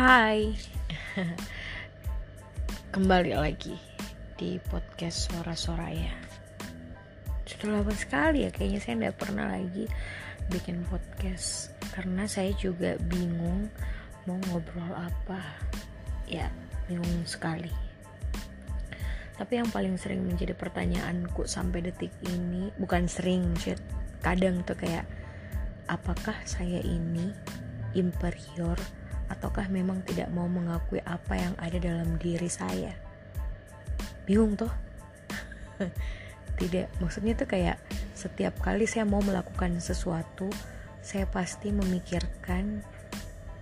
Hai. Kembali lagi di podcast Suara Soraya Sudah lama sekali ya kayaknya saya tidak pernah lagi bikin podcast. Karena saya juga bingung mau ngobrol apa. Ya bingung sekali. Tapi yang paling sering menjadi pertanyaanku sampai detik ini Bukan sering shit Kadang tuh kayak Apakah saya ini inferior ataukah memang tidak mau mengakui apa yang ada dalam diri saya? Bingung tuh tidak maksudnya tuh kayak setiap kali saya mau melakukan sesuatu saya pasti memikirkan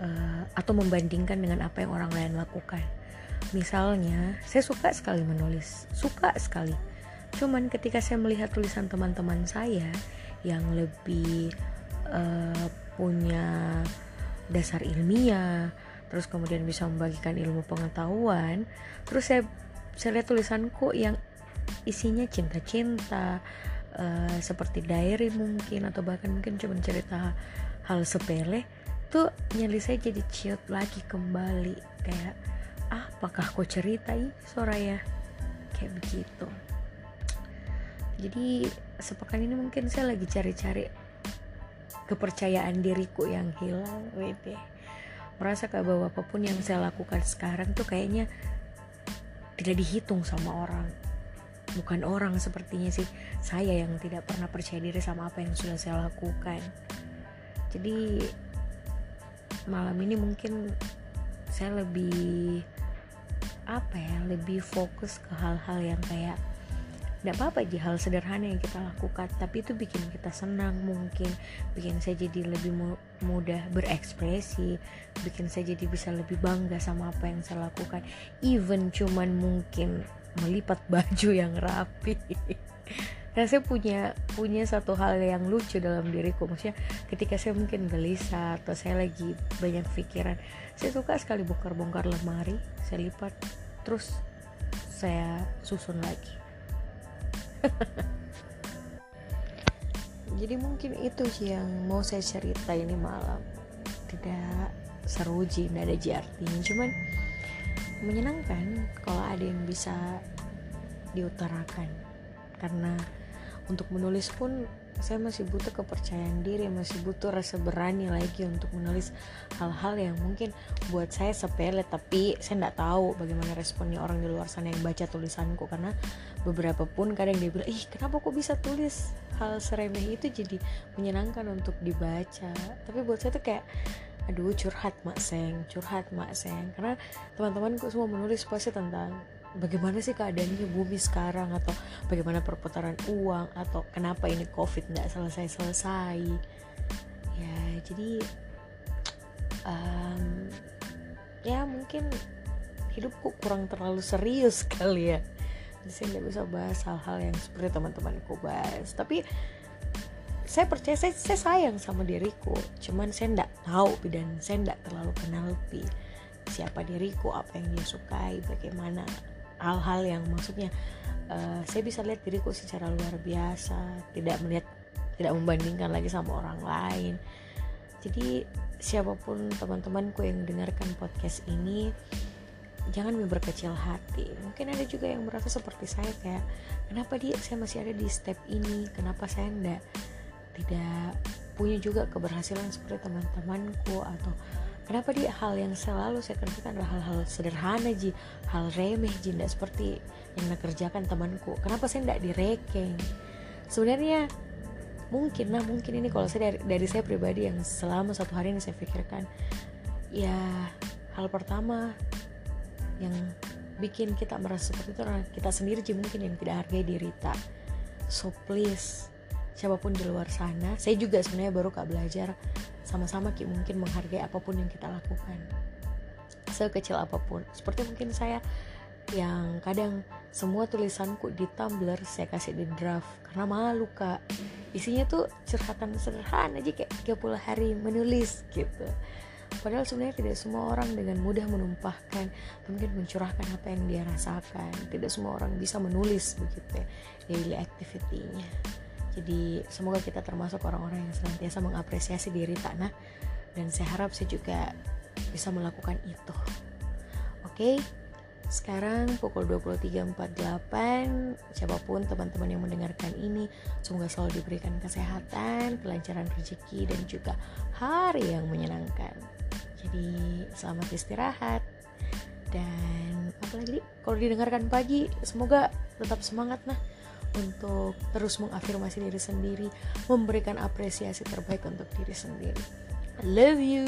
uh, atau membandingkan dengan apa yang orang lain lakukan. Misalnya saya suka sekali menulis suka sekali. Cuman ketika saya melihat tulisan teman-teman saya yang lebih uh, punya dasar ilmiah terus kemudian bisa membagikan ilmu pengetahuan. Terus saya saya lihat tulisanku yang isinya cinta-cinta uh, seperti diary mungkin atau bahkan mungkin cuma cerita hal sepele tuh nyali saya jadi ciut lagi kembali. Kayak ah, apakah kau ceritai Soraya kayak begitu. Jadi sepekan ini mungkin saya lagi cari-cari kepercayaan diriku yang hilang wede. Merasa kayak bahwa apa pun yang saya lakukan sekarang tuh kayaknya tidak dihitung sama orang. Bukan orang sepertinya sih. Saya yang tidak pernah percaya diri sama apa yang sudah saya lakukan. Jadi malam ini mungkin saya lebih apa ya lebih fokus ke hal-hal yang kayak tidak apa-apa aja hal sederhana yang kita lakukan tapi itu bikin kita senang mungkin bikin saya jadi lebih mudah berekspresi bikin saya jadi bisa lebih bangga sama apa yang saya lakukan. Even cuman mungkin melipat baju yang rapi. Karena saya punya punya satu hal yang lucu dalam diriku. Maksudnya ketika saya mungkin gelisah atau saya lagi banyak pikiran saya suka sekali bongkar-bongkar lemari saya lipat terus saya susun lagi jadi mungkin itu sih yang mau saya cerita ini malam. Tidak seru sih tidak ada artinya cuman menyenangkan kalau ada yang bisa diutarakan. Karena untuk menulis pun saya masih butuh kepercayaan diri masih butuh rasa berani lagi untuk menulis hal-hal yang mungkin buat saya sepele tapi saya tidak tahu bagaimana responnya orang di luar sana yang baca tulisanku. Karena beberapa pun kadang dia bilang ih kenapa kok bisa tulis hal seremeh itu? Jadi menyenangkan untuk dibaca. Tapi buat saya tuh kayak aduh curhat mak seng curhat mak seng. Karena teman-temanku semua menulis pasti tentang bagaimana sih keadaannya bumi sekarang? Atau bagaimana perputaran uang? Atau kenapa ini covid nggak selesai-selesai? Ya jadi um, ya mungkin hidupku kurang terlalu serius kali ya. Jadi saya nggak bisa bahas hal-hal yang seperti teman-temanku bahas. Tapi saya percaya saya, saya sayang sama diriku. Cuman saya nggak tahu dan saya nggak terlalu kenal pi siapa diriku apa yang dia sukai bagaimana hal-hal yang maksudnya uh, saya bisa lihat diriku secara luar biasa tidak melihat tidak membandingkan lagi sama orang lain. Jadi siapa pun teman-temanku yang dengarkan podcast ini jangan berkecil hati. Mungkin ada juga yang merasa seperti saya kayak kenapa dia saya masih ada di step ini. Kenapa saya enggak tidak punya juga keberhasilan seperti teman-temanku atau kenapa dia hal yang selalu saya kerjakan adalah hal-hal sederhana ji. Hal remeh ji. Tidak seperti yang saya kerjakan temanku. Kenapa saya tidak direkeng? Sebenarnya mungkin nah mungkin ini kalau saya dari, dari saya pribadi yang selama satu hari ini saya pikirkan ya hal pertama yang bikin kita merasa seperti itu adalah kita sendiri ji mungkin yang tidak hargai diri tak. So please siapa pun di luar sana saya juga sebenarnya baru kak belajar sama-sama Ki mungkin menghargai apa pun yang kita lakukan. Sekecil apa pun. Seperti mungkin saya yang kadang semua tulisanku di Tumblr saya kasih di draft karena malu kak. Isinya tuh curhatan sederhana aja kayak 30 hari menulis gitu. Padahal sebenarnya tidak semua orang dengan mudah menumpahkan mungkin mencurahkan apa yang dia rasakan. Tidak semua orang bisa menulis begitu ya daily activity-nya jadi semoga kita termasuk orang-orang yang senantiasa mengapresiasi diri tanah. Dan saya harap saya juga bisa melakukan itu. Oke okay? sekarang pukul 23.48 siapa pun teman-teman yang mendengarkan ini semoga selalu diberikan kesehatan kelancaran rezeki dan juga hari yang menyenangkan. Jadi selamat istirahat. Dan apalagi kalau didengarkan pagi semoga tetap semangat nah untuk terus mengafirmasi diri sendiri memberikan apresiasi terbaik untuk diri sendiri. I love you